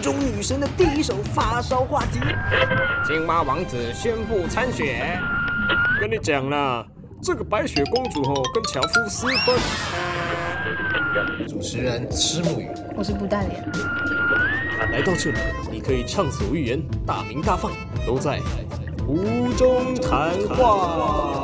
分钟女神的第一首发烧话题。青蛙王子宣布参选。跟你讲啦，这个白雪公主哦，跟樵夫私奔。主持人吃木鱼，我是布大脸。来到这里，你可以畅所欲言，大鸣大放，都在湖中谈话。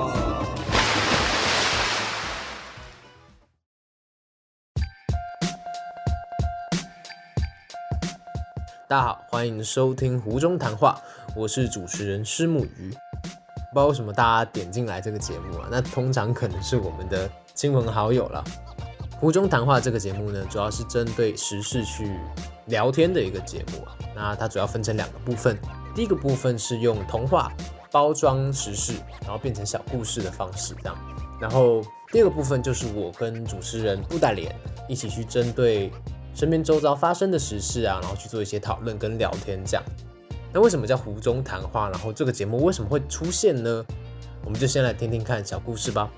大家好，欢迎收听湖中谈话，我是主持人施木鱼。不知道为什么大家点进来这个节目啊？那通常可能是我们的亲朋好友了。湖中谈话这个节目呢，主要是针对时事去聊天的一个节目啊。那它主要分成两个部分，第一个部分是用童话包装时事，然后变成小故事的方式这样。然后第二个部分就是我跟主持人布袋脸一起去针对身边周遭发生的时事啊，然后去做一些讨论跟聊天这样。那为什么叫湖中谈话？然后这个节目为什么会出现呢？我们就先来听听看小故事吧。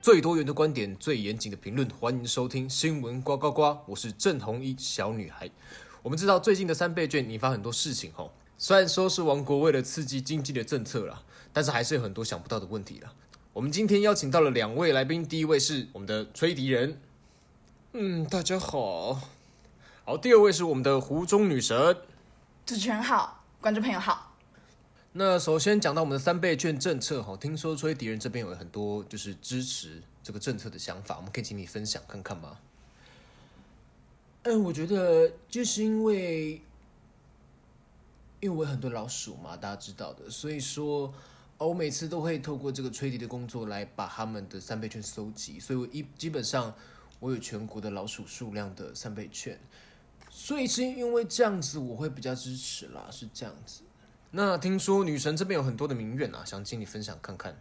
最多元的观点，最严谨的评论，欢迎收听新闻呱呱呱。我是郑红一小女孩。我们知道最近的三倍券引发很多事情吼，虽然说是王国为了刺激经济的政策啦，但是还是有很多想不到的问题啦。我们今天邀请到了两位来宾，第一位是我们的吹笛人，嗯，大家好。好，第二位是我们的湖中女神。主持人好，观众朋友好。那首先讲到我们的三倍券政策哈，听说吹笛人这边有很多就是支持这个政策的想法，我们可以请你分享看看吗？嗯，我觉得就是因为因为我有很多老鼠嘛，大家知道的，所以说我每次都会透过这个吹笛的工作来把他们的三倍券收集，所以我一基本上我有全国的老鼠数量的三倍券，所以是因为这样子我会比较支持啦，是这样子。那听说女神这边有很多的民怨啊，想请你分享看看。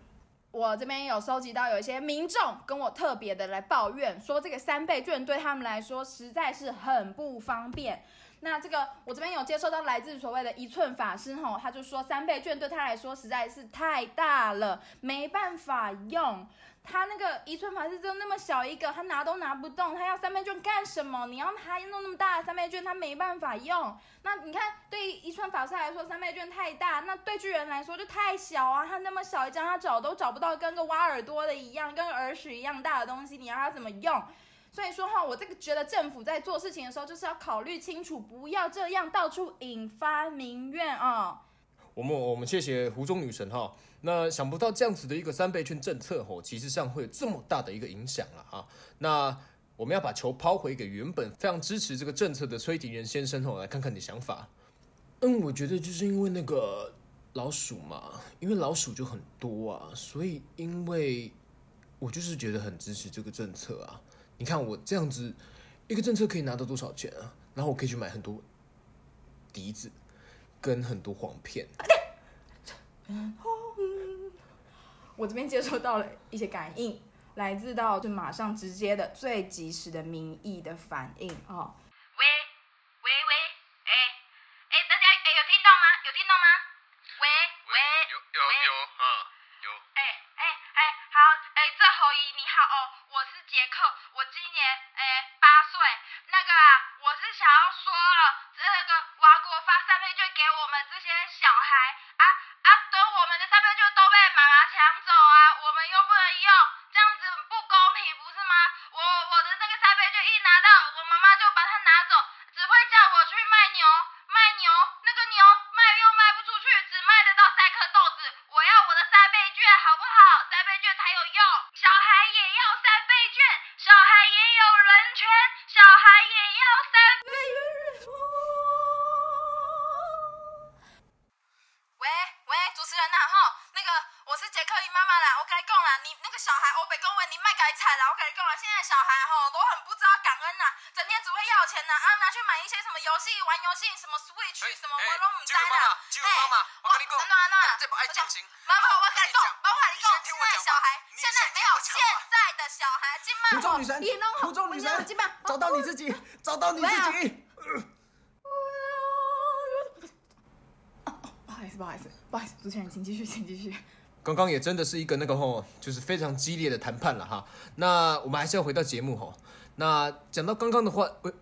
我这边有收集到有一些民众跟我特别的来抱怨，说这个三倍券对他们来说实在是很不方便。那这个我这边有接收到来自所谓的一寸法师吼，他就说三倍券对他来说实在是太大了，没办法用。他那个一寸法师就那么小一个，他拿都拿不动，他要三倍券干什么？你要他弄那么大的三倍券，他没办法用。那你看，对于一寸法师来说，三倍券太大；那对巨人来说就太小啊。他那么小一张，他找都找不到，跟个挖耳朵的一样，跟耳屎一样大的东西，你要他怎么用？所以说哈，我这个觉得政府在做事情的时候，就是要考虑清楚，不要这样到处引发民怨啊。我们我们谢谢湖中女神哈。那想不到这样子的一个三倍券政策吼，其实上会有这么大的一个影响了啊。那我们要把球抛回给原本非常支持这个政策的崔迪人先生吼，来看看你的想法。嗯，我觉得就是因为那个老鼠嘛，因为老鼠就很多啊，所以因为我就是觉得很支持这个政策啊。你看我这样子一个政策可以拿到多少钱啊？然后我可以去买很多笛子跟很多簧片。我这边接收到了一些感应，来自到就马上直接的最及时的民意的反应哦。喂喂喂，哎哎，大家哎有听到吗？有听到吗？喂喂，有有有，嗯有。哎哎哎，好，哎这侯姨你好哦，我是杰克，我今年哎八岁，那个啊，我是想要说哦，这个王国发三倍券给我们这些小孩啊啊，等我们的三倍券都被妈妈抢走啊，我们又不能用，这样子很不公平，不是吗？我我的那个三倍券一拿到，我妈妈就把它拿走，只会叫我去卖牛，卖牛，那个牛卖又卖不出去，只卖得到三颗豆子，我要我的三倍券好不好？三倍券才有用，小孩也要三倍券，小孩也有人权，小孩也要三倍。喂喂，主持人呐、吼，那个我是杰克姨妈妈啦，我跟你讲啦，你那个小孩欧北恭维你卖改惨啦，我跟你讲啦，现在小孩吼都很不知道感恩呐，整天只会要钱呐，啊拿去买一些什么游戏，玩游戏什么 Switch 什么我都唔知啦。金鱼妈妈，我跟你讲，等等等，这不爱进行。妈妈，我跟你讲，妈妈你讲，你先听我讲现在小孩你现在没有现在的小孩，今晚湖中女神，湖中女神，今晚找到你自己，找到你自己。不好意思，不好意思，不好意思，主持人，请继续，请继续。刚刚也真的是一个那个吼，就是非常激烈的谈判了哈。那我们还是要回到节目吼。那讲到刚刚的话，喂，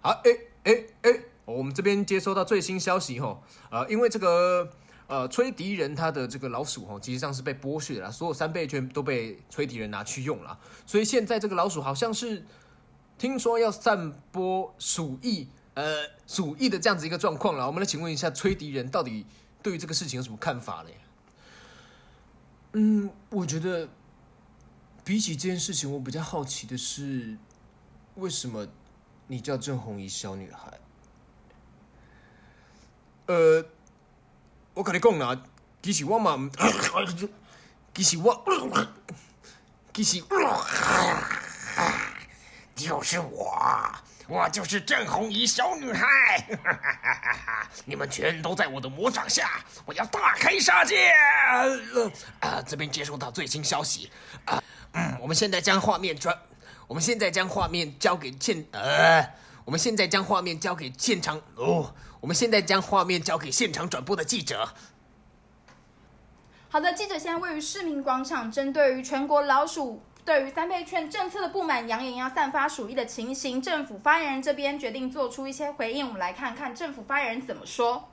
好，哎哎哎，我们这边接收到最新消息吼，呃，因为这个呃吹笛人他的这个老鼠吼，其实上是被剥削了，所有三倍券都被吹笛人拿去用了，所以现在这个老鼠好像是听说要散播鼠疫，呃，鼠疫的这样子一个状况了。我们来请问一下吹笛人，到底对于这个事情有什么看法嘞？嗯，我觉得比起这件事情，我比较好奇的是，为什么你叫郑红怡小女孩？呃，我跟你讲啦，其实我嘛，其实我，其实就是我，我就是郑红怡小女孩。你们全都在我的魔掌下，我要大开杀戒。呃啊，这边接收到最新消息啊，嗯，我们现在将画面转，我们现在将画面交给现呃，我们现在将画面交给现场哦，我们现在将画面交给现场转播的记者。好的，记者现在位于市民广场，针对于全国老鼠对于三倍券政策的不满，扬言要散发鼠疫的情形，政府发言人这边决定做出一些回应，我们来看看政府发言人怎么说。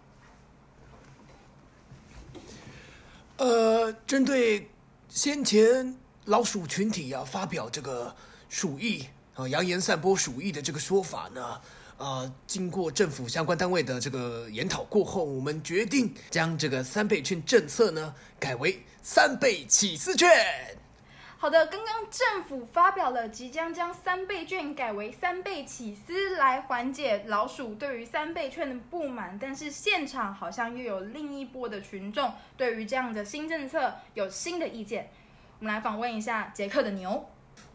呃，针对先前老鼠群体啊发表这个鼠疫啊扬言散播鼠疫的这个说法呢，啊，经过政府相关单位的这个研讨过后，我们决定将这个三倍券政策呢改为三倍起司券。好的，刚刚政府发表了即将将三倍券改为三倍起司，来缓解老鼠对于三倍券的不满。但是现场好像又有另一波的群众对于这样的新政策有新的意见。我们来访问一下杰克的牛。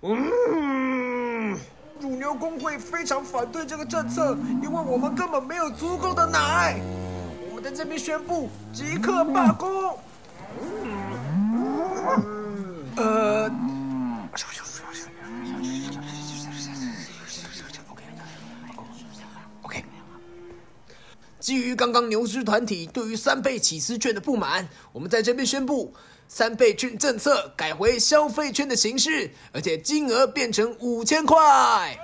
嗯，乳牛工会非常反对这个政策，因为我们根本没有足够的奶。我们在这边宣布即刻罢工。呃，OK，基于刚刚牛只团体对于三倍起司券的不满，我们在这边宣布，三倍券政策改回消费券的形式，而且金额变成五千块。哎，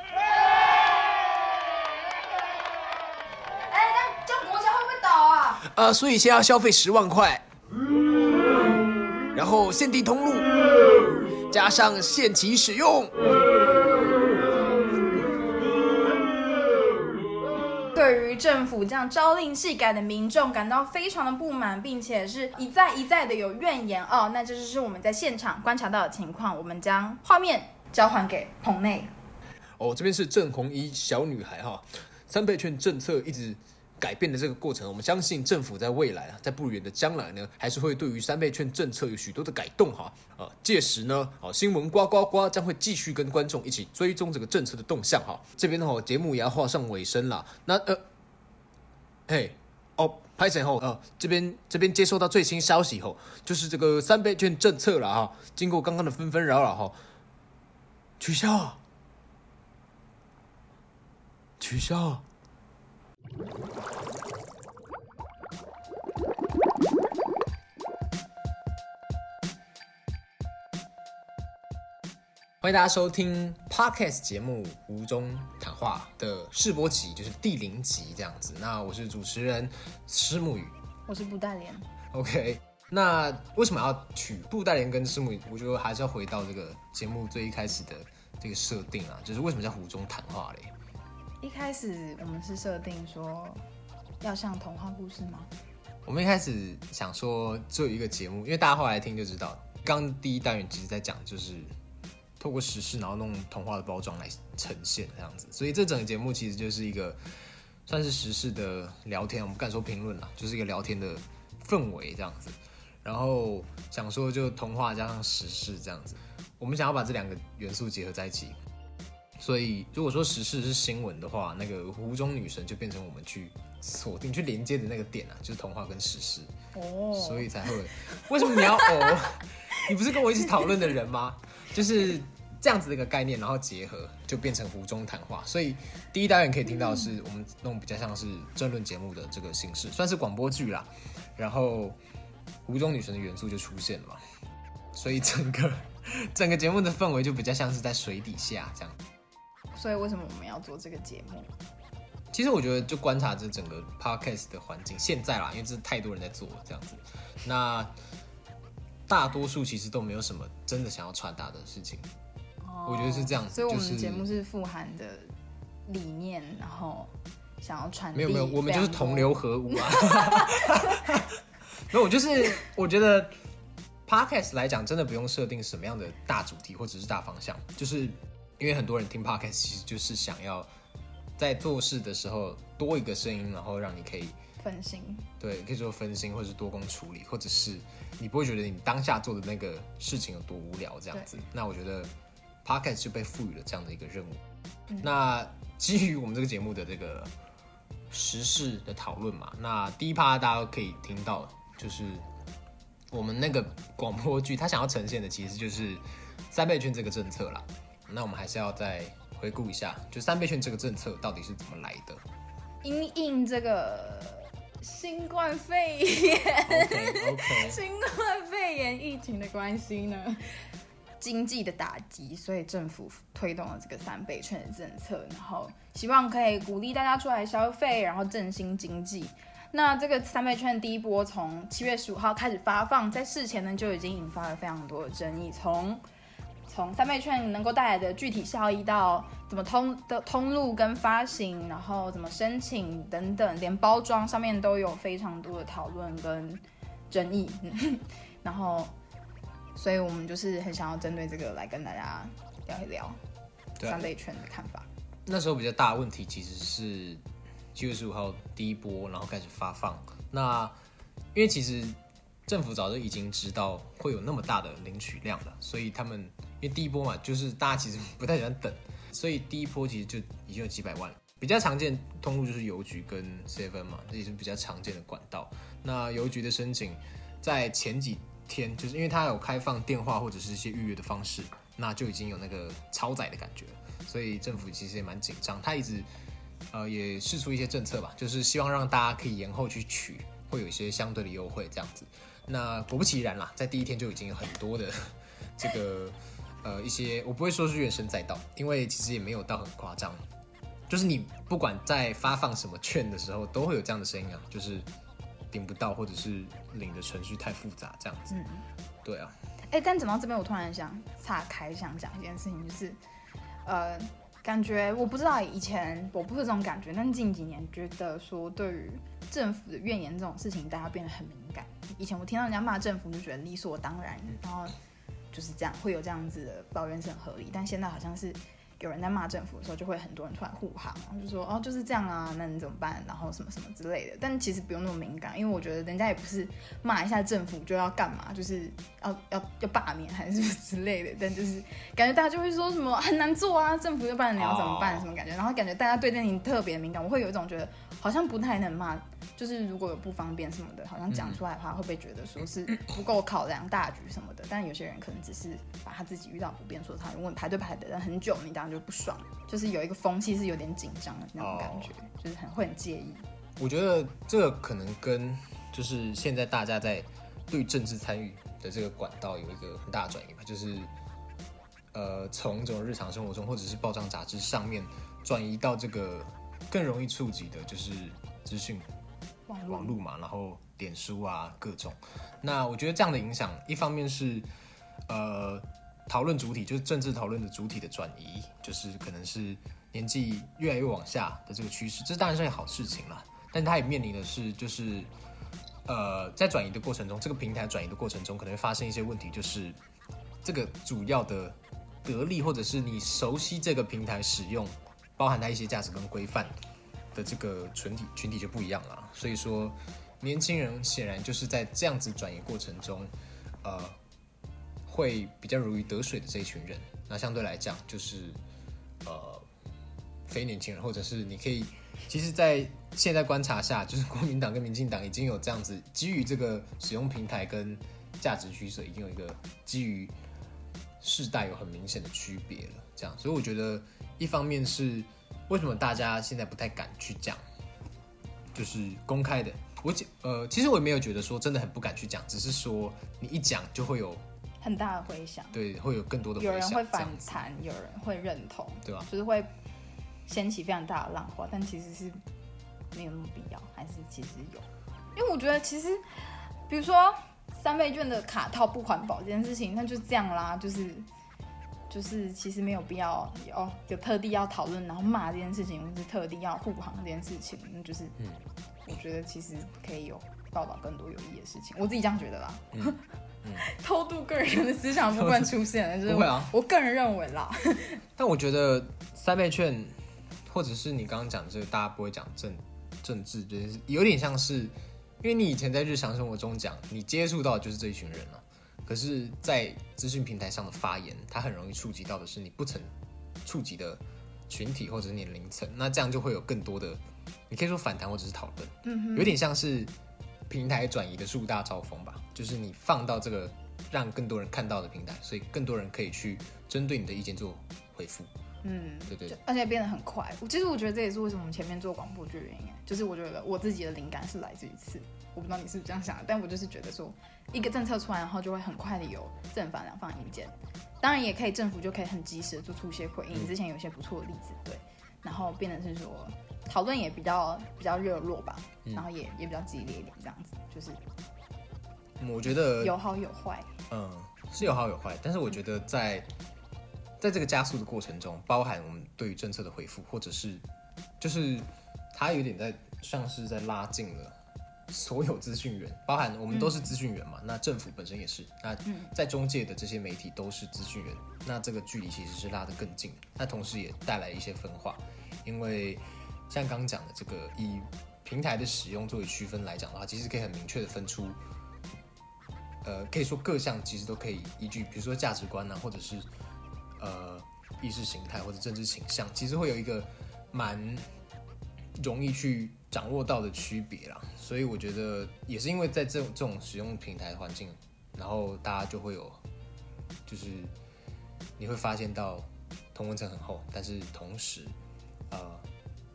那这样国家会不会倒啊？呃，所以先要消费十万块，然后限定通路，加上限期使用。对于政府这样朝令夕改的民众感到非常的不满，并且是一再一再的有怨言哦。那这就是我们在现场观察到的情况。我们将画面交还给棚内。哦，这边是郑红衣小女孩哈，三倍券政策一直改变的这个过程，我们相信政府在未来啊，在不远的将来呢，还是会对于三倍券政策有许多的改动哈。啊，届时呢，哦，新闻呱呱呱将会继续跟观众一起追踪这个政策的动向哈。这边哈，节目也要画上尾声啦。那呃，嘿，哦，拍谁后呃，这边这边接收到最新消息后，就是这个三倍券政策了哈。经过刚刚的纷纷扰扰哈，取消。取消！欢迎大家收听 Podcast 节目《无中谈话》的试播集，就是第零集这样子。那我是主持人施木雨。我是布袋莲。OK，那为什么要取布袋莲跟师母？我觉得还是要回到这个节目最一开始的这个设定啊，就是为什么叫湖中谈话嘞？一开始我们是设定说要像童话故事吗？我们一开始想说做一个节目，因为大家后来听就知道，刚第一单元其实在讲就是透过时事，然后弄童话的包装来呈现这样子，所以这整个节目其实就是一个算是时事的聊天，我们不敢说评论啦，就是一个聊天的氛围这样子。然后想说就童话加上时事这样子，我们想要把这两个元素结合在一起。所以如果说时事是新闻的话，那个湖中女神就变成我们去锁定、去连接的那个点啊，就是童话跟时事。哦所以才会。为什么你要哦？你不是跟我一起讨论的人吗？就是这样子的一个概念，然后结合就变成湖中谈话。所以第一单元可以听到的是我们弄比较像是争论节目的这个形式，算是广播剧啦。然后湖中女神的元素就出现了嘛，所以整个 整个节目的氛围就比较像是在水底下这样。所以为什么我们要做这个节目？其实我觉得就观察这整个 podcast 的环境，现在啦，因为这是太多人在做这样子，那大多数其实都没有什么真的想要传达的事情。我觉得是这样子所以我就是们节目是富含的理念，然后想要传递。没有没有，我们就是同流。合污啊。没有，我就是我觉得 podcast 来讲，真的不用设定什么样的大主题或者是大方向，就是因为很多人听 podcast 其实就是想要在做事的时候多一个声音，然后让你可以分心。对，可以说分心，或者是多工处理，或者是你不会觉得你当下做的那个事情有多无聊这样子。那我觉得 podcast 就被赋予了这样的一个任务。那基于我们这个节目的这个时事的讨论嘛，那第一趴大家都可以听到，就是我们那个广播剧，它想要呈现的其实就是三倍券这个政策啦。那我们还是要再回顾一下，就三倍券这个政策到底是怎么来的因应这个新冠肺炎。新冠肺炎疫情的关系呢，经济的打击，所以政府推动了这个三倍券的政策，然后希望可以鼓励大家出来消费，然后振兴经济。那这个三倍券第一波从七月十五号开始发放，在事前呢就已经引发了非常多的争议，从从三倍券能够带来的具体效益到怎么通的通路跟发行，然后怎么申请等等，连包装上面都有非常多的讨论跟争议。然后，所以我们就是很想要针对这个来跟大家聊一聊三倍券的看法。那时候比较大的问题其实是七月十五号第一波，然后开始发放。那因为其实政府早就已经知道会有那么大的领取量了，所以他们因为第一波嘛，就是大家其实不太喜欢等，所以第一波其实就已经有几百万了。比较常见通路就是邮局跟 seven 嘛，这也是比较常见的管道。那邮局的申请在前几天，就是因为它有开放电话或者是一些预约的方式，那就已经有那个超载的感觉。所以政府其实也蛮紧张，他一直呃也试出一些政策吧，就是希望让大家可以延后去取，会有一些相对的优惠这样子。那果不其然啦，在第一天就已经有很多的这个呃一些，我不会说是怨声载道，因为其实也没有到很夸张。就是你不管在发放什么券的时候，都会有这样的声音啊，就是领不到或者是领的程序太复杂这样子。嗯对啊，哎，但讲到这边，我突然想岔开，想讲一件事情，就是呃，感觉我不知道以前我不是这种感觉，但近几年觉得说对于政府的怨言这种事情，大家变得很敏感。以前我听到人家骂政府，就觉得理所当然，然后就是这样，会有这样子的抱怨是很合理。但现在好像是有人在骂政府的时候，就会很多人突然护航，就说哦就是这样啊，那你怎么办？然后什么什么之类的。但其实不用那么敏感，因为我觉得人家也不是骂一下政府就要干嘛，就是要要要罢免还是什么之类的。但就是感觉大家就会说什么很难做啊，政府要不然你要怎么办？哦什么感觉？然后感觉大家对这件事情特别敏感，我会有一种觉得好像不太能骂，就是如果有不方便什么的，好像讲出来的话会被觉得说是不够考量大局什么的。但有些人可能只是把他自己遇到不便说他，如果你排队排的人很久，你当然就不爽，就是有一个风气是有点紧张的那种感觉，就是很会很介意。我觉得这个可能跟就是现在大家在对政治参与的这个管道有一个很大的转移吧，就是呃从这种日常生活中或者是报章杂志上面转移到这个更容易触及的，就是资讯网网络嘛，然后脸书啊各种。那我觉得这样的影响，一方面是呃讨论主体，就是政治讨论的主体的转移，就是可能是年纪越来越往下的这个趋势，这当然是件好事情啦。但它也面临的是，就是呃在转移的过程中，这个平台转移的过程中，可能会发生一些问题，就是这个主要的得利，或者是你熟悉这个平台使用，包含它一些价值跟规范的这个群体群体就不一样了。所以说，年轻人显然就是在这样子转移过程中，呃，会比较如鱼得水的这一群人。那相对来讲，就是呃，非年轻人，或者是你可以，其实，在现在观察下，就是国民党跟民进党已经有这样子基于这个使用平台跟价值取舍，已经有一个基于世代有很明显的区别了。这样，所以我觉得一方面是为什么大家现在不太敢去讲，就是公开的我讲呃，其实我也没有觉得说真的很不敢去讲，只是说你一讲就会有很大的回响，对，会有更多的回响，有人会反弹，有人会认同，对吧？就是会掀起非常大的浪花，但其实是没有那么必要，还是其实有，因为我觉得其实，比如说三倍券的卡套不环保这件事情，那就这样啦，就是就是其实没有必要哦，有特地要讨论然后骂这件事情，或是特地要护航这件事情，那就是嗯。我觉得其实可以有报道更多有意义的事情，我自己这样觉得啦。嗯。偷渡个人的思想部分出现了，就是不会啊。我个人认为啦，但我觉得三倍券，或者是你刚刚讲这个，大家不会讲政政治这件事，有点像是，因为你以前在日常生活中讲，你接触到的就是这一群人了。可是，在资讯平台上的发言，它很容易触及到的是你不曾触及的群体或者是年龄层，那这样就会有更多的，你可以说反弹或者是讨论，有点像是平台转移的树大招风吧，就是你放到这个让更多人看到的平台，所以更多人可以去针对你的意见做回复。嗯，对对对，而且变得很快。我其实我觉得这也是为什么我们前面做广播剧的原因，就是我觉得我自己的灵感是来自于此。我不知道你是不是这样想的，但我就是觉得说，一个政策出来，然后就会很快的有正反两方意见。当然也可以，政府就可以很及时的做出一些回应。之前有一些不错的例子，对，然后变成是说讨论也比较比较热络吧，然后也也比较激烈一点，这样子就是嗯我觉得有好有坏。嗯是有好有坏，但是我觉得在在这个加速的过程中，包含我们对于政策的回复，或者是就是它有点在像是在拉近了所有资讯源，包含我们都是资讯源嘛，那政府本身也是，那在中介的这些媒体都是资讯源，那这个距离其实是拉得更近。的，那同时也带来一些分化，因为像刚刚讲的这个以平台的使用作为区分来讲的话，其实可以很明确的分出。呃，可以说各项其实都可以依据，比如说价值观啊，或者是呃意识形态或者政治倾向，其实会有一个蛮容易去掌握到的区别啦。所以我觉得也是因为在这种这种使用平台的环境，然后大家就会有，就是你会发现到同温层很厚，但是同时呃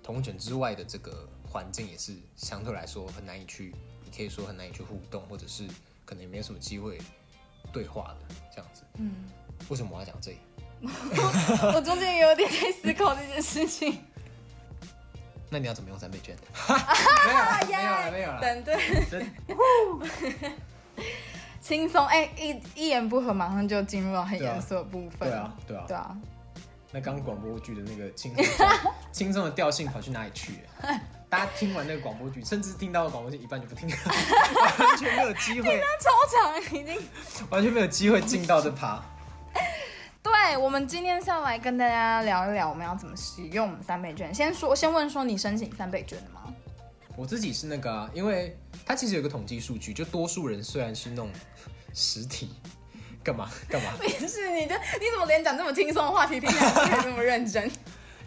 同温层之外的这个环境也是相对来说很难以去，你可以说很难以去互动，或者是可能也没有什么机会对话的这样子。嗯，为什么我要讲这里？我中间也有点在思考这件事情。那你要怎么用三倍券？没有了，没有了，没有了。等对，轻松哎，一一言不合马上就进入到很严肃的部分。对啊，对啊，对啊，那刚刚广播剧的那个轻松调 轻松的调性跑去哪里去了？大家听完那个广播剧，甚至听到广播剧一半就不听了，完全没有机会，超长已经。完全没有机会进到这趴。对，我们今天是要来跟大家聊一聊我们要怎么使用我们三倍券。先说，先问说你申请三倍券的吗？我自己是那个、啊，因为它其实有个统计数据，就多数人虽然是那种实体，干嘛 干嘛，没事，你这你怎么连讲这么轻松的话题听起来这么认真？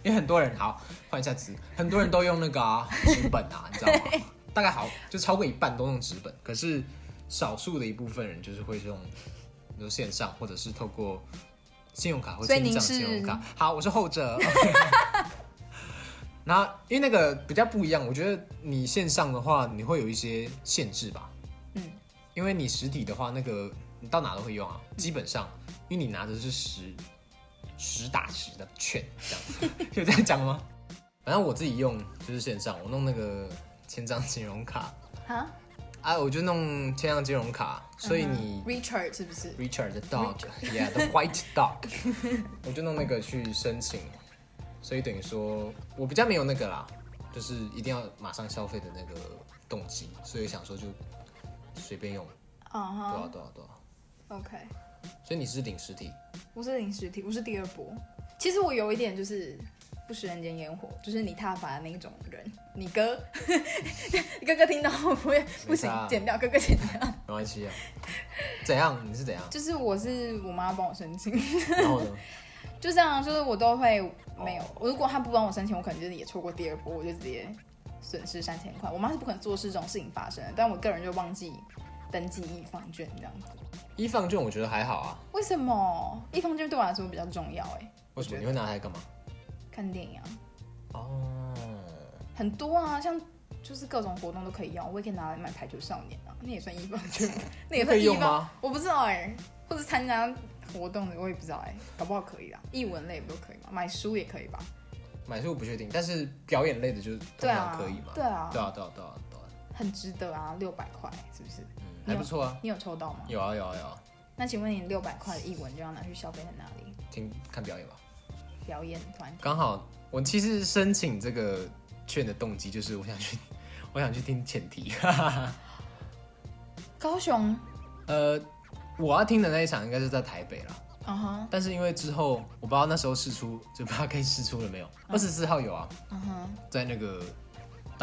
因为很多人好换一下词，很多人都用那个啊纸本啊，你知道吗？大概好就超过一半都用纸本，可是少数的一部分人就是会用，比如线上或者是透过信用卡或所以您线上信用卡。好，我是后者。然后因为那个比较不一样，我觉得你线上的话，你会有一些限制吧。嗯，因为你实体的话，那个你到哪都会用啊，基本上，因为你拿的是实实打实的券，这样 有这样讲吗？反正我自己用就是线上，我弄那个千张金融卡啊啊，我就弄千张金融卡，所以你，Richard 是不是？Richard the dog，yeah，the white dog，我就弄那个去申请，所以等于说我比较没有那个啦，就是一定要马上消费的那个动机，所以想说就随便用，啊哈对啊对啊对啊，，OK，所以你是领实体，我是零实体，我是第二波。其实我有一点就是不食人间烟火，就是你踏伐的那一种人。你哥，哥哥听到会不会不行？剪掉，哥哥剪掉。没关系啊。怎样？你是怎样？就是我是我妈帮我申请，然后呢？就这样，就是我都会没有。我如果他不帮我申请，我可能就是也错过第二波，我就直接损失三千块。我妈是不可能做事这种事情发生的，但我个人就忘记登记一放券这样子。一放券我觉得还好啊，为什么一放券对我来说比较重要？哎，为什么你会拿来干嘛？看电影啊，哦，很多啊，像就是各种活动都可以用，我也可以拿来买排球少年啊，那也算一方券，那也可以算一方用吗？我不知道哎、或者参加活动的我也不知道哎、搞不好可以啦，译文类不都可以吗？买书也可以吧？买书我不确定，但是表演类的就通对啊常可以嘛。对啊对啊，对啊，对啊，对啊，很值得啊，六百块是不是？嗯，还不错啊。你有抽到吗？有啊，有啊，有啊，那请问你六百块的译文就要拿去消费在哪里？听看表演吧。表演团体？刚好我其实申请这个券的动机就是我想去，我想去听前提。高雄？呃，我要听的那一场应该是在台北啦，嗯哼，但是因为之后我不知道那时候试出，就不知道可以试出了没有。二十四号有啊，嗯哼，在那个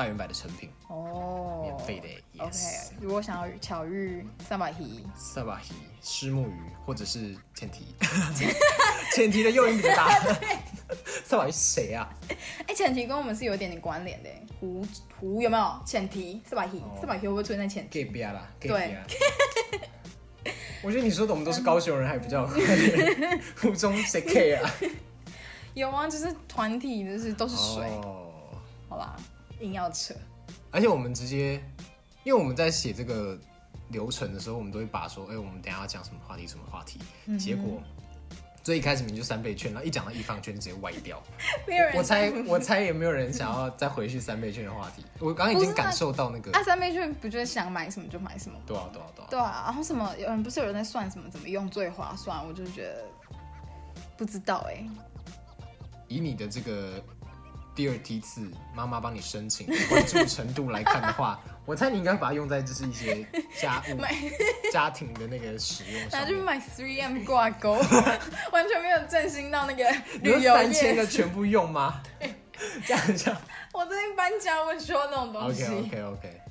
大圆柏的成品，哦，免费的。OK，Yes，如果想要巧遇三百题，萨巴希、石木鱼或者是前提，前提的诱因比较大。萨巴希谁啊？哎、前提跟我们是有一点点关联的。胡胡有没有前提？四百题，四百题会不会出现在前提？给别啦对。我觉得你说的我们都是高雄人，还比较 湖中谁 care 啊？有啊，就是团体，就是都是水，哦，好吧，硬要扯。而且我们直接，因为我们在写这个流程的时候，我们都会把说，哎、我们等下要讲什么话题，什么话题。嗯结果最一开始你就三倍券，然后一讲到一方券就直接歪掉。没有人我猜我猜也没有人想要再回去三倍券的话题。我刚刚已经感受到那个，啊，三倍券不就是想买什么就买什么吗？对啊对啊对啊。对啊，然后什么有人不是有人在算什么怎么用最划算，我就觉得不知道哎、以你的这个第二梯次妈妈帮你申请关注程度来看的话，我猜你应该把它用在就是一些家务、家庭的那个使用上面。拿去买 3M 挂钩，完全没有振兴到那个旅游三千。个全部用吗？这样这样。我最近搬家，我说那种东西。OK OK OK。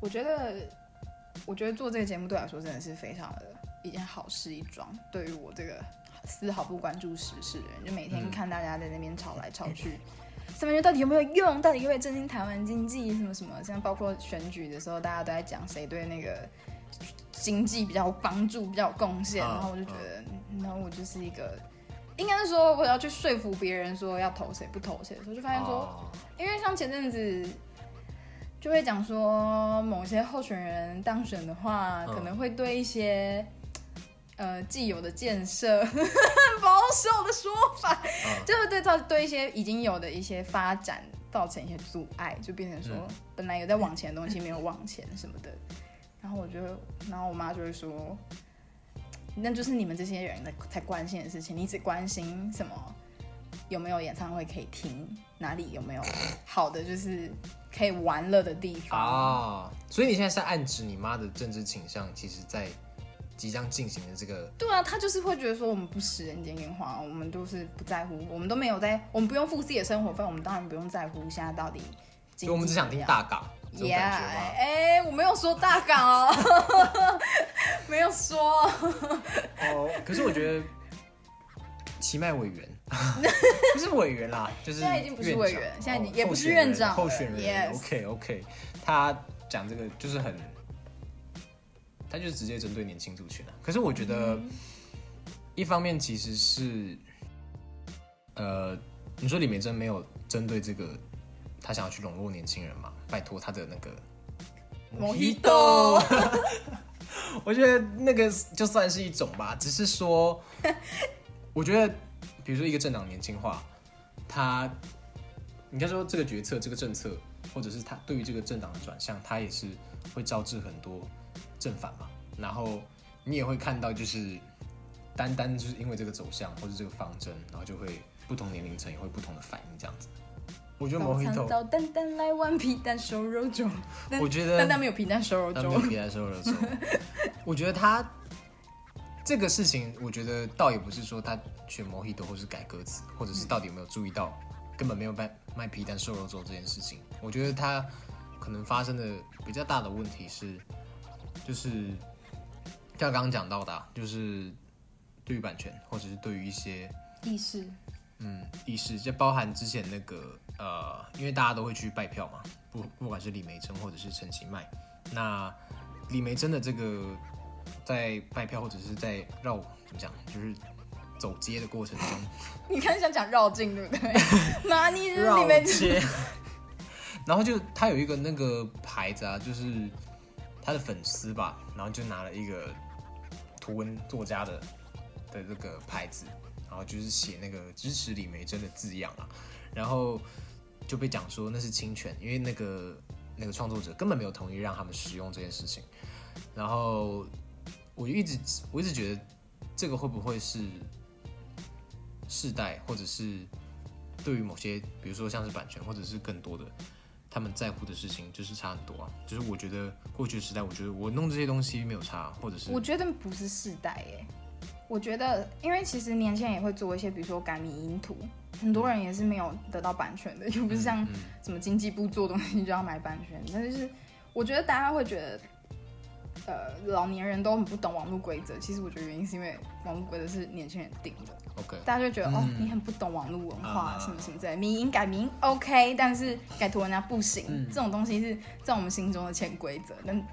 我觉得，我觉得做这个节目对我来说真的是非常的一件好事一桩。对于我这个丝毫不关注时事的人，就每天看大家在那边吵来吵去，三分钟到底有没有用？到底可不可以振兴台湾经济？什么什么？像包括选举的时候，大家都在讲谁对那个经济比较有帮助、比较有贡献，啊然后我就觉得，那我就是一个。应该是说，我要去说服别人说要投谁不投谁的时候，就发现说，哦因为像前阵子就会讲说，某些候选人当选的话，嗯可能会对一些呃既有的建设保守的说法，嗯就会对造对一些已经有的一些发展造成一些阻碍，就变成说、嗯本来有在往前的东西没有往前什么的。然后我就，然后我妈就会说，那就是你们这些人的才关心的事情，你只关心什么？有没有演唱会可以听？哪里有没有好的就是可以玩乐的地方？啊，所以你现在是在暗指你妈的政治倾向，其实在即将进行的这个对啊，他就是会觉得说我们不食人间烟火，我们都是不在乎，我们都没有在，我们不用付自己的生活费，我们当然不用在乎现在到底经济就我们只想听大港这种 Yeah，感觉吗？哎、我没有说大港哦，没有说。哦，可是我觉得奇迈委员 不是委员啦，就是现在已经不是委员现在已经哦也不是院长候选人。OK OK，他讲这个就是很，他就是直接针对年轻族群啊。可是我觉得，嗯一方面其实是，呃，你说李美珍没有针对这个，他想要去笼络年轻人嘛？拜托他的那个 Mojito 我觉得那个就算是一种吧，只是说，我觉得，比如说一个政党年轻化，他，应该说这个决策、这个政策，或者是他对于这个政党的转向，他也是会招致很多正反嘛。然后你也会看到，就是单单就是因为这个走向或者这个方针，然后就会不同年龄层也会不同的反应这样子。我觉得早餐 Mojito，早蛋蛋来碗皮蛋瘦肉粥，我觉得蛋蛋没有皮蛋瘦肉粥他没。有皮蛋瘦肉粥。我觉得他这个事情，我觉得倒也不是说他选 Mojito 或是改歌词，或者是到底有没有注意到根本没有卖卖皮蛋瘦肉粥这件事情。我觉得他可能发生的比较大的问题是，就是像刚刚讲到的啊、就是对于版权，或者是对于一些意识，嗯，意识，就包含之前那个呃，因为大家都会去拜票嘛，不不管是李梅珍或者是陈其迈，那李梅珍的这个在拜票或者是在绕怎么讲，就是走街的过程中，你看想讲绕境对不对？妈，你是绕里面街，然后就他有一个那个牌子啊，就是他的粉丝吧，然后就拿了一个图文作家的的这个牌子，然后就是写那个支持李梅珍的字样啊，然后就被讲说那是侵权，因为那个那个创作者根本没有同意让他们使用这件事情，然后我就一直我一直觉得这个会不会是世代，或者是对于某些，比如说像是版权，或者是更多的他们在乎的事情，就是差很多啊。就是我觉得过去的时代，我觉得我弄这些东西没有差，或者是我觉得不是世代耶，我觉得因为其实年轻人也会做一些，比如说改迷音图，很多人也是没有得到版权的，又不是像嗯什么经济部做东西就要买版权，但是我觉得大家会觉得。呃，老年人都很不懂网络规则。其实我觉得原因是因为网络规则是年轻人定的，OK，大家就觉得、哦，嗯你很不懂网络文化啊什么什么之类的。迷音改名 OK，但是改图文家不行。嗯这种东西是在我们心中的潜规则，但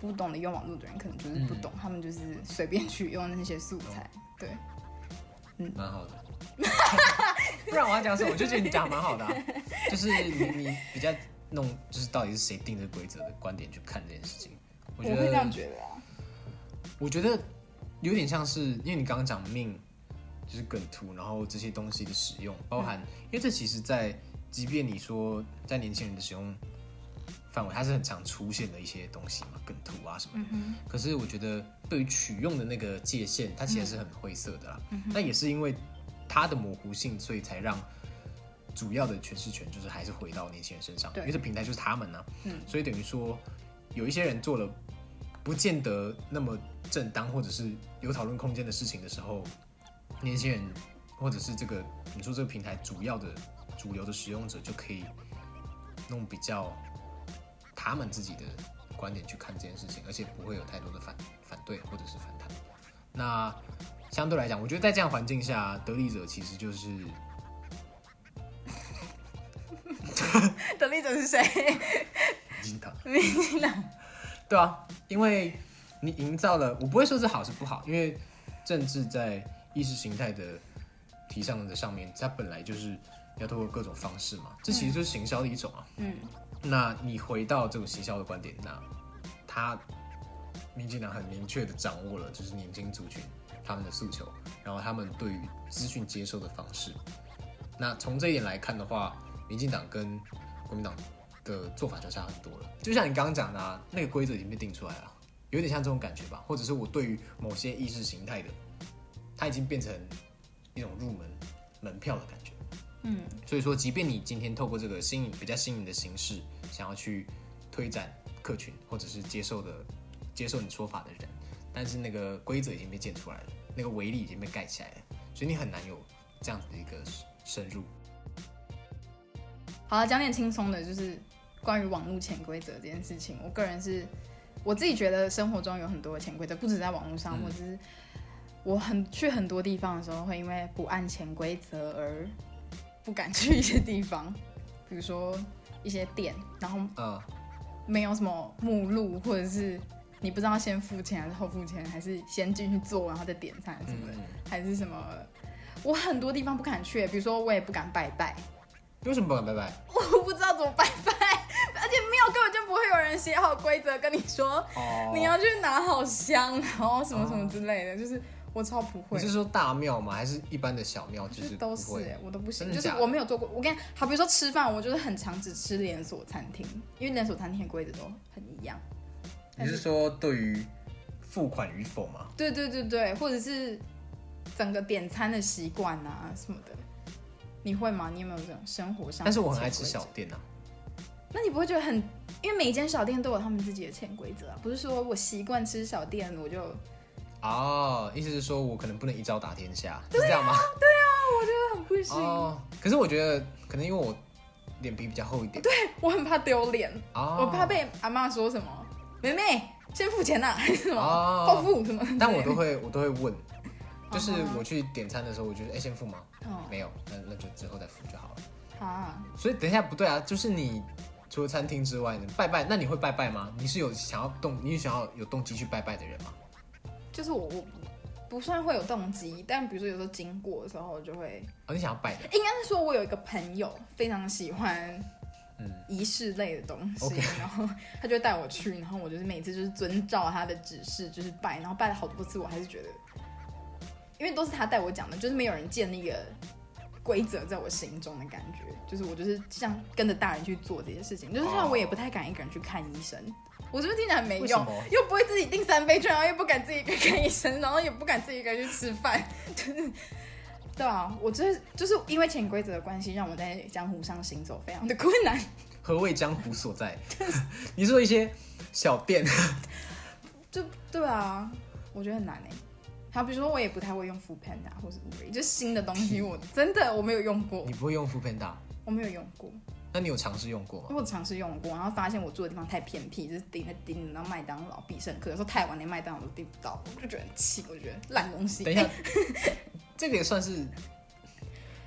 不懂得用网络的人可能就是不懂，他们就是随便去用那些素材。对，嗯蛮好的。不然我要讲什么？我就觉得你讲得蛮好的、啊，就是你你比较弄，就是到底是谁定这规则的观点去看这件事情。我觉得这样觉得啊。我觉得有点像是，因为你刚刚讲命就是梗图，然后这些东西的使用，包含，因为这其实在，即便你说在年轻人的使用范围，它是很常出现的一些东西嘛，梗图啊什么的。可是我觉得对于取用的那个界限，它其实是很灰色的啦。那也是因为它的模糊性，所以才让主要的诠释权就是还是回到年轻人身上，因为这平台就是他们呢、嗯所以等于说有一些人做了不见得那么正当或者是有讨论空间的事情的时候，年轻人或者是这个你说这个平台主要的主流的使用者就可以弄比较他们自己的观点去看这件事情，而且不会有太多的反反对或者是反弹。那相对来讲，我觉得在这样环境下，得利者其实就是 得利者是谁？民进党。民进党。对啊，因为你营造了，我不会说是好是不好，因为政治在意识形态的提倡的上面，它本来就是要通过各种方式嘛，这其实就是行销的一种啊。嗯，那你回到这种行销的观点，那他民进党很明确的掌握了就是年轻族群他们的诉求，然后他们对于资讯接收的方式。那从这一点来看的话，民进党跟国民党的做法就差很多了。就像你刚刚讲的、啊，那个规则已经被定出来了，有点像这种感觉吧，或者是我对于某些意识形态的，它已经变成一种入门门票的感觉。嗯，所以说，即便你今天透过这个新颖、比较新颖的形式，想要去推展客群，或者是接受的接受你说法的人，但是那个规则已经被建出来了，那个围力已经被盖起来了，所以你很难有这样子的一个深入。好了，讲点轻松的，就是关于网络潜规则这件事情。我个人是，我自己觉得生活中有很多的潜规则，不止在网络上，嗯或者是我很去很多地方的时候，会因为不按潜规则而不敢去一些地方，比如说一些店，然后嗯，没有什么目录，或者是你不知道先付钱还是后付钱，还是先进去做然后再点餐什么的，嗯还是什么。我很多地方不敢去，比如说我也不敢拜拜，为什么不敢拜拜？我不知道怎么拜拜，而且庙根本就不会有人写好规则跟你说、哦你要去拿好香，然后什么什么之类的，就是我超不会你。是说大庙吗？还是一般的小庙？就就是都是哎、我都不行，就是我没有做过。我跟你好，比如说吃饭，我就是很常只吃连锁餐厅，因为连锁餐厅的规则都很一样。你是说对于付款与否吗？对对对对，或者是整个点餐的习惯啊什么的，你会吗？你有没有这种生活上？但是我很爱吃小，店啊。那你不会觉得很？因为每一间小店都有他们自己的潜规则啊，不是说我习惯吃小店，我就哦，意思是说我可能不能一招打天下，是这样吗？对啊，我觉得很不行。哦，可是我觉得可能因为我脸皮比较厚一点，对，我很怕丢脸，哦，我怕被阿妈说什么，妹妹先付钱呐、还是什么、哦后付什么？但我都会我都会问，就是哦我去点餐的时候，我觉得哎、先付吗？哦没有，那那就之后再付就好了。啊，所以等一下不对啊，就是你除了餐厅之外呢，拜拜，那你会拜拜吗？你是有想要动，你想要有动机去拜拜的人吗？就是我我不算会有动机，但比如说有时候经过的时候就会，哦，你想要拜的，应该是说我有一个朋友非常喜欢仪式类的东西然后他就带我去，然后我就是每次就是遵照他的指示就是拜，然后拜了好多次，我还是觉得，因为都是他带我讲的，就是没有人建立一个规则在我心中的感觉，就是我就是像跟着大人去做这些事情，就是像我也不太敢一个人去看医生。我是不是听起来很没用？又不会自己订三杯券，然后又不敢自己一个看医生，然后也不敢自己一个人去吃饭，就 是对啊，我就是就是因为潜规则的关系，让我在江湖上行走非常的困难。何谓江湖所在？你说一些小店，就对啊，我觉得很难哎。好，比如说我也不太会用 f o o Panda 或是 Uber，就新的东西 我真的我没有用过你，不会用 f o o Panda，我没有用过，那你有尝试用过吗？我尝试用过，然后发现我住的地方太偏僻，就是盯着盯着，然后麦当劳必胜客，有时候太晚连麦当劳都订不到，我就觉得很气，我觉得烂东西。等一下哎，这个也算是，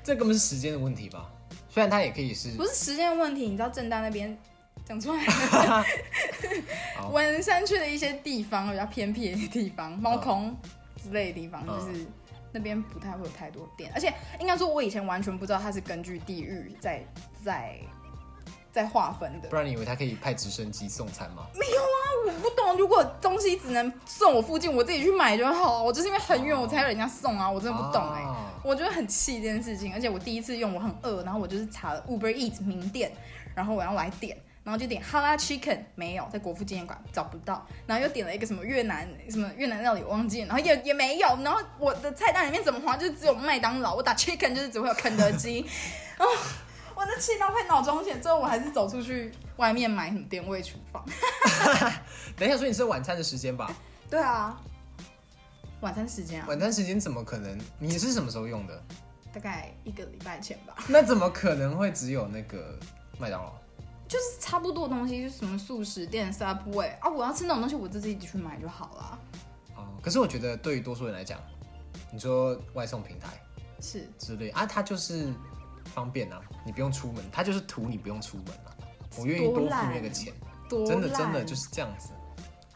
这根本是时间的问题吧？虽然它也可以是不是时间的问题，你知道正大那边讲出来，好 文山区的一些地方比较偏僻的一些地方，猫空之类的地方，嗯就是那边不太会有太多店，而且应该说，我以前完全不知道它是根据地域在在在划分的不。然你以为他可以派直升机送餐吗？没有啊我不懂，如果东西只能送我附近，我自己去买就好。我就是因为很远，我才有人家送啊，我真的不懂哎、啊我觉得很气这件事情，而且我第一次用，我很饿，然后我就是查了 Uber Eats 名店，然后我要来点，然后就点哈拉 Chicken，没有，在国父纪念馆找不到，然后又点了一个什么越南什么越南料理，我忘记了，然后也也没有，然后我的菜单里面怎么划就只有麦当劳，我打 Chicken 就是只会有肯德基，啊、我的气到快脑中血，最后我还是走出去外面买什么点位厨房。等一下，所以你是晚餐的时间吧？对啊，晚餐时间啊，晚餐时间怎么可能？你是什么时候用的？大概一个礼拜前吧，那怎么可能会只有那个麦当劳？就是差不多的东西，就是什么素食店、Subway 啊，我要吃那种东西，我自己去买就好了。哦，可是我觉得对于多数人来讲，你说外送平台是，之类啊，它就是方便啊，你不用出门，他就是图你不用出门啊。我愿意多付那个钱，真的真的就是这样子。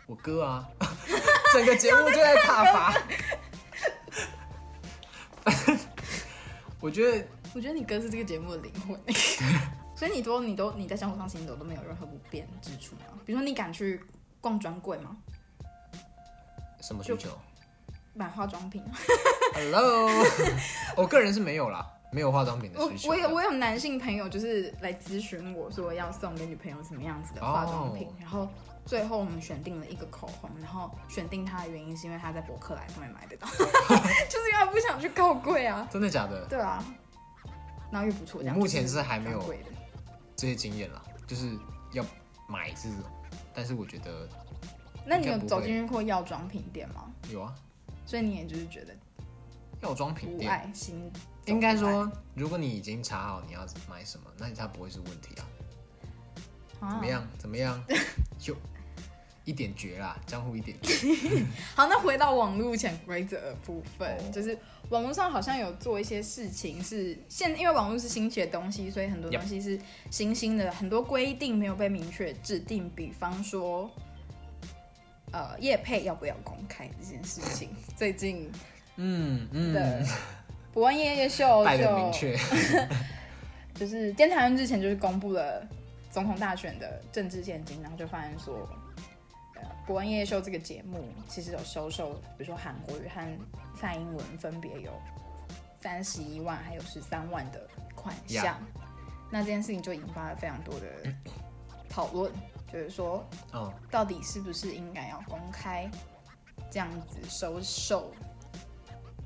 我哥啊，整个节目就在踏伐。我觉得我觉得你哥是这个节目的灵魂，所以你都你都你在生活上行走都没有任何不便之处吗？比如说你敢去逛专柜吗？什么需求买化妆品？？Hello，我个人是没有啦，没有化妆品的我需求。我有我有男性朋友就是来咨询我说要送给女朋友什么样子的化妆品哦然后最后我们选定了一个口红，然后选定它的原因是因为它在博客来上面买得到，就是因为他不想去告贵啊。真的假的？对啊，然后又不错，目前是还没有专柜的。这些经验啦，就是要买这种，但是我觉得那你有走进去过药妆品店吗？有啊，所以你也就是觉得药妆品无店爱心，应该说，如果你已经查好你要买什么，那它不会是问题啊。爱怎么？样？怎么样？就一点绝啦，江湖一点绝。好，那回到网络潜规则的部分，哦就是网络上好像有做一些事情是现，因为网络是新起的东西，所以很多东西是新兴的，很多规定没有被明确制定，比方说。呃，叶配要不要公开这件事情，最近嗯的嗯，博文夜夜秀就明确。就是监察院之前就是公布了总统大选的政治现金，然后就发现说，呃，伯恩夜夜秀这个节目其实有收受，比如说韩国瑜和蔡英文分别有三十一万还有十三万的款项。那这件事情就引发了非常多的讨论，就是说嗯，到底是不是应该要公开这样子收受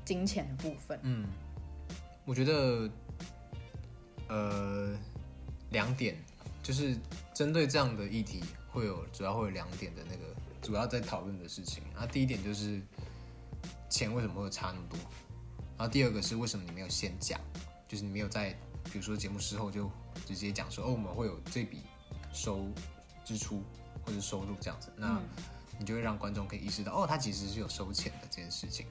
金钱的部分？嗯，我觉得，呃，两点就是针对这样的议题，会有主要会有两点的那个主要在讨论的事情。啊，第一点就是钱为什么会差那么多，然后第二个是为什么你没有先讲，就是你没有在比如说节目事后就直接讲说，哦，我们会有这笔收支出或者收入这样子，那你就会让观众可以意识到，哦，他其实是有收钱的这件事情。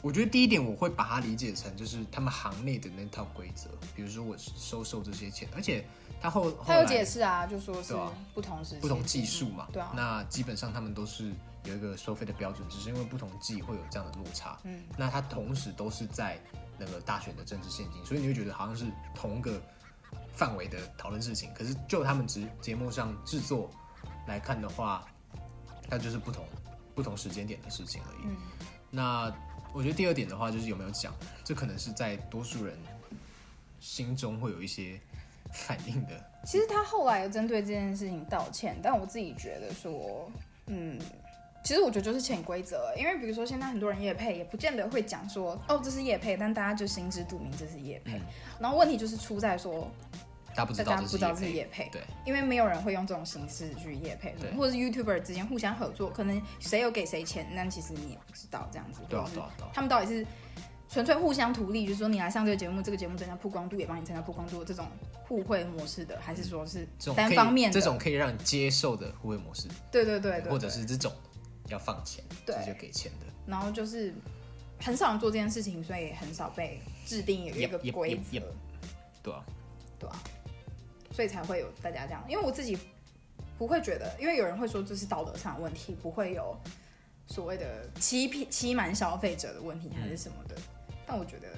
我觉得第一点我会把它理解成就是他们行内的那套规则，比如说我收受这些钱，而且他后后他有解释啊，就说是不同时期不同技术嘛，对啊，那基本上他们都是有一个收费的标准，只是因为不同季会有这样的落差。嗯，那它同时都是在那个大选的政治现金，所以你会觉得好像是同个范围的讨论事情。可是就他们节节目上制作来看的话，它就是不同不同时间点的事情而已。嗯那我觉得第二点的话，就是有没有讲，这可能是在多数人心中会有一些反应的。其实他后来有针对这件事情道歉，但我自己觉得说，嗯，其实我觉得就是潜规则，因为比如说现在很多人夜配，也不见得会讲说，哦，这是夜配，但大家就心知肚明这是夜配。嗯然后问题就是出在说，大家不知道这是大家不知道这是夜配，对，因为没有人会用这种形式去夜配对，或者是 YouTuber 之间互相合作，可能谁有给谁钱，那其实你也不知道这样子，对啊对啊对啊他们到底是纯粹互相图利，就是说你来上这个节目，这个节目增加曝光度，也帮你增加曝光度这种互惠模式的，还是说是这种单方面的这种可以让你接受的互惠模式，对对对对，或者是这种要放钱，对这就给钱的。然后就是很少人做这件事情，所以很少被制定有一个规则对啊，对啊，所以才会有大家这样。因为我自己不会觉得，因为有人会说这是道德上的问题，不会有所谓的欺骗、欺瞒消费者的问题还是什么的。但我觉得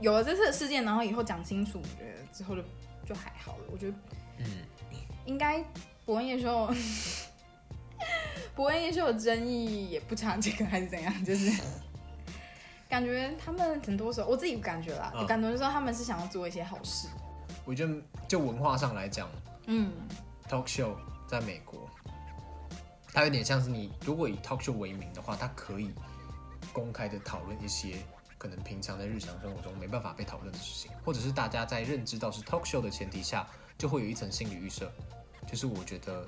有了这次的事件，然后以后讲清楚，我觉得之后就就还好了。我觉得，嗯，应该伯恩夜秀。伯恩夜秀的争议也不差这个，还是怎样？就是感觉他们很多时候，我自己感觉啦，嗯感觉说他们是想要做一些好事。我觉得就文化上来讲嗯，，talk show 在美国，它有点像是你如果以 talk show 为名的话，它可以公开的讨论一些可能平常在日常生活中没办法被讨论的事情，或者是大家在认知到是 talk show 的前提下，就会有一层心理预设，就是我觉得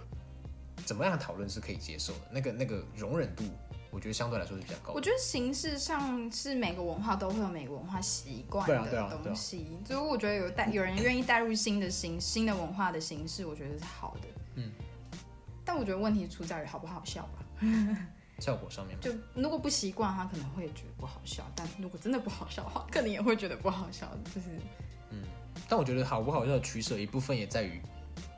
怎么样讨论是可以接受的，那个那个容忍度，我觉得相对来说是比较高的。我觉得形式上是每个文化都会有每个文化习惯的东西，所以我觉得有带有人愿意带入新的形新的文化的形式，我觉得是好的。嗯，但我觉得问题出在于好不好笑吧。效果上面，就如果不习惯，他可能会觉得不好笑；但如果真的不好笑的话，可能也会觉得不好笑。就是嗯但我觉得好不好笑的取舍一部分也在于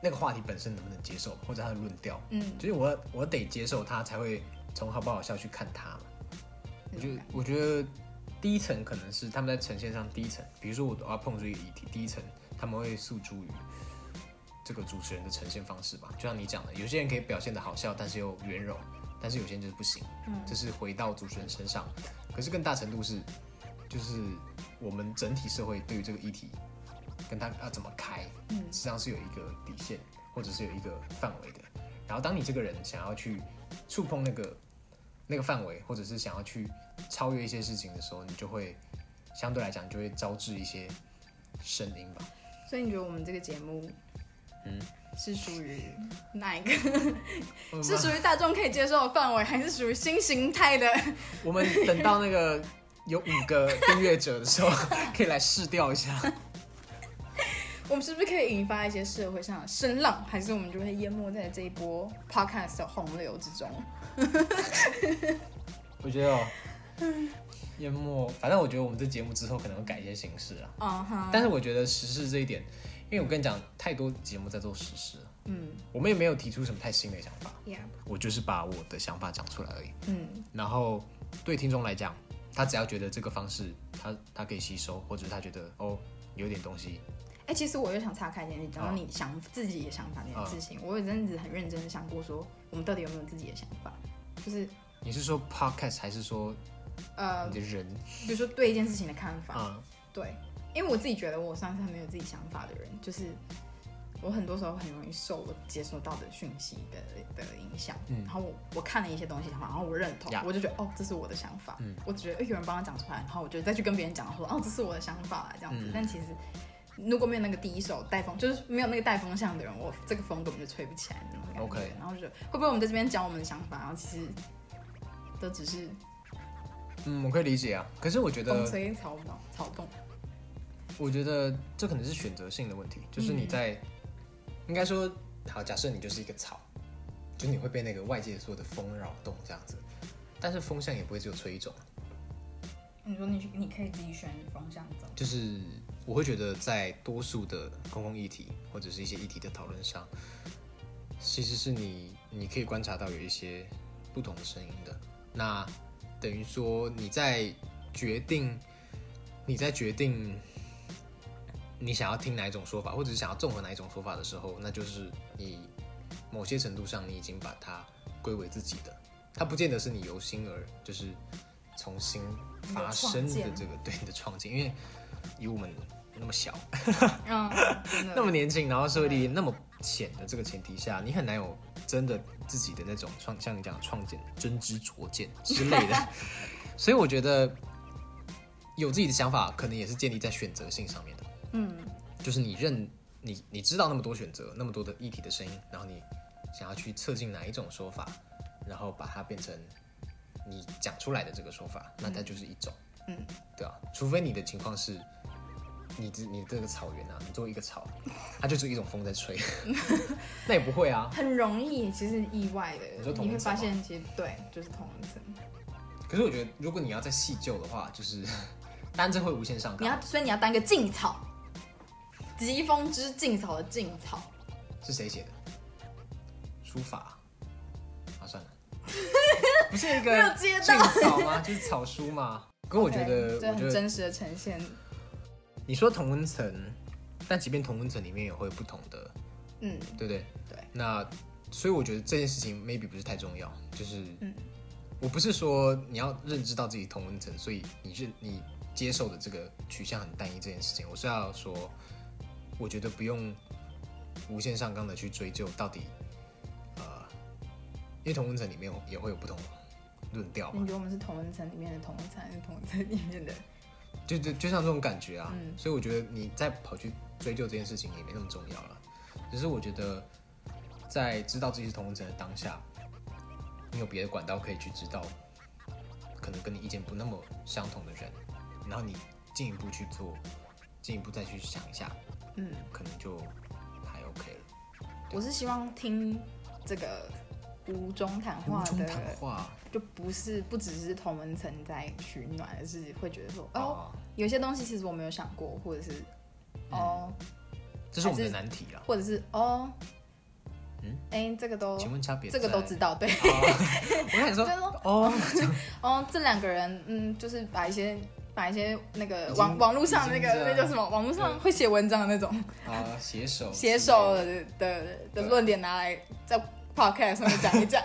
那个话题本身能不能接受，或者他的论调。嗯，就是我我得接受他，才会从好不好笑去看他嘛。我觉得我觉得第一层可能是他们在呈现上第一层，比如说我我要碰出一个议题，第一层他们会诉诸于这个主持人的呈现方式吧。就像你讲的，有些人可以表现的好笑，但是又圆融，但是有些人就是不行。嗯这是回到主持人身上，可是更大程度是，就是我们整体社会对于这个议题，跟他要怎么开，嗯实际上是有一个底线，或者是有一个范围的。然后当你这个人想要去触碰那个那个范围，或者是想要去超越一些事情的时候，你就会相对来讲就会招致一些声音吧。所以你觉得我们这个节目，嗯，是属于哪一个？我是们属于大众可以接受的范围，还是属于新形态的？我们等到那个有五个订阅者的时候，可以来试调一下。我们是不是可以引发一些社会上的声浪，还是我们就会淹没在这一波 podcast 的洪流之中？我觉得哦，淹没，反正我觉得我们这节目之后可能会改一些形式啊。嗯哼，但是我觉得时事这一点，因为我跟你讲，太多节目在做时事了，嗯我们也没有提出什么太新的想法，，Yeah，我就是把我的想法讲出来而已。嗯然后对听众来讲，他只要觉得这个方式他他可以吸收，或者是他觉得哦有点东西，哎、其实我又想岔开一件事情，讲到你想自己的想法这件事情，我有阵子很认真的想过说，我们到底有没有自己的想法？就是你是说 podcast 还是说呃你，的人比如说对一件事情的看法，啊？对，因为我自己觉得我算是很没有自己想法的人，就是我很多时候很容易受我接收到的讯息的的影响，嗯然后我我看了一些东西，然后我认同我就觉得哦，这是我的想法，嗯我只觉得、诶有人帮他讲出来，然后我就再去跟别人讲说哦，这是我的想法啊，这样子，嗯但其实。如果没有那个第一手带风，就是没有那个带风向的人，我这个风根本就吹不起来那种感觉。OK 然后就会不会我们在这边讲我们的想法，然后其实都只是嗯，我可以理解啊。可是我觉得，风吹草动，草动。我觉得这可能是选择性的问题，就是你在、应该说，好，假设你就是一个草，就是你会被那个外界所有的风扰动这样子，但是风向也不会只有吹一种。你说你你可以自己选方向走，就是我会觉得在多数的公共议题或者是一些议题的讨论上，其实是你你可以观察到有一些不同的声音的。那等于说你在决定你在决定你想要听哪一种说法，或者是想要综合哪一种说法的时候，那就是你某些程度上你已经把它归为自己的，它不见得是你由心而就是从心发生的这个对你的创建，因为以我们那么小，嗯，那么年轻，然后社会历练那么浅的这个前提下，你很难有真的自己的那种创，像你讲的创建、真知灼见之类的。所以我觉得有自己的想法，可能也是建立在选择性上面的。嗯，就是你认你你知道那么多选择，那么多的议题的声音，然后你想要去测进哪一种说法，然后把它变成你讲出来的这个说法，那它就是一种。嗯，对啊，除非你的情况是。你这你这个草原啊，你作为一个草，它就是一种风在吹，那也不会啊。很容易，其实意外的，你会发现，其实对，就是同一层。可是我觉得，如果你要再细究的话，就是当然这会无限上纲。你要，所以你要当个劲草，疾风之劲草的劲草。是谁写的？书法啊，算了，不是一个劲草吗？就是草书嘛。可我觉得这我觉得很真实的呈现。你说同温层，但即便同温层里面也会有不同的，嗯，对不对？对。那所以我觉得这件事情 maybe 不是太重要，就是，嗯我不是说你要认知到自己同温层，所以你认你接受的这个取向很单一这件事情，我是要说，我觉得不用无限上纲的去追究到底，呃，因为同温层里面也会有不同论调嘛你，觉得我们是同温层里面的同温层，还是同温层里面的？就就就像这种感觉啊，嗯所以我觉得你再跑去追究这件事情也没那么重要了。只是我觉得，在知道自己是同温层的当下，你有别的管道可以去知道，可能跟你意见不那么相同的人，然后你进一步去做，进一步再去想一下，嗯，可能就还 OK 了。我是希望听这个无中谈话的，话。就不是不只是同文层在取暖，而是会觉得说，哦，哦，有些东西其实我没有想过，或者是哦，这是我们的难题啊。或者是哦，嗯？哎、这个都请问差别这个都知道，对，哦。我跟你说哦，哦，这两个人，嗯，就是把一些把一些那个网网络上那个那叫什么，网络上会写文章的那种。啊，携手写手。的的的论点拿来在 podcast 上面讲一讲。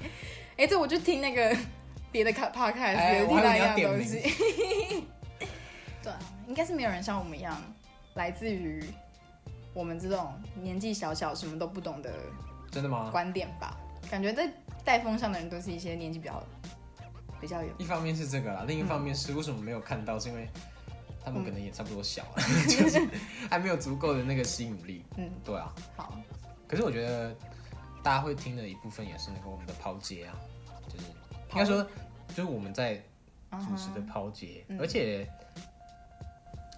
哎、这我就听那个 别的 ca- podcast 听到一样东西。对啊，应该是没有人像我们一样，来自于我们这种年纪小小、什么都不懂的真的吗？观点吧。感觉在带风向的人都是一些年纪比较比较有一方面是这个啦，另一方面是为什么没有看到，是因为他们可能也差不多小，啊就是还没有足够的那个吸引力。嗯对啊。好。可是我觉得大家会听的一部分也是那个我们的抛接啊，就是应该说就是我们在主持的抛接，嗯而且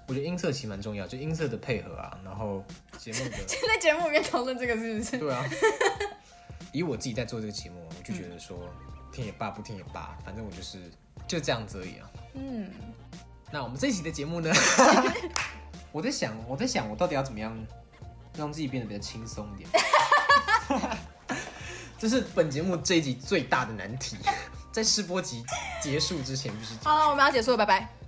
我觉得音色其实蛮重要，就音色的配合啊，然后节目的 在节目里面讨论这个是不是？对啊。以我自己在做这个节目，我就觉得说、听也罢，不听也罢，反正我就是就这样子而已啊。嗯，那我们这一期的节目呢，我在想，我在想，我到底要怎么样让自己变得比较轻松一点？这是本节目这一集最大的难题，在试播集结束之前必须解决好了，我们要结束了，拜拜。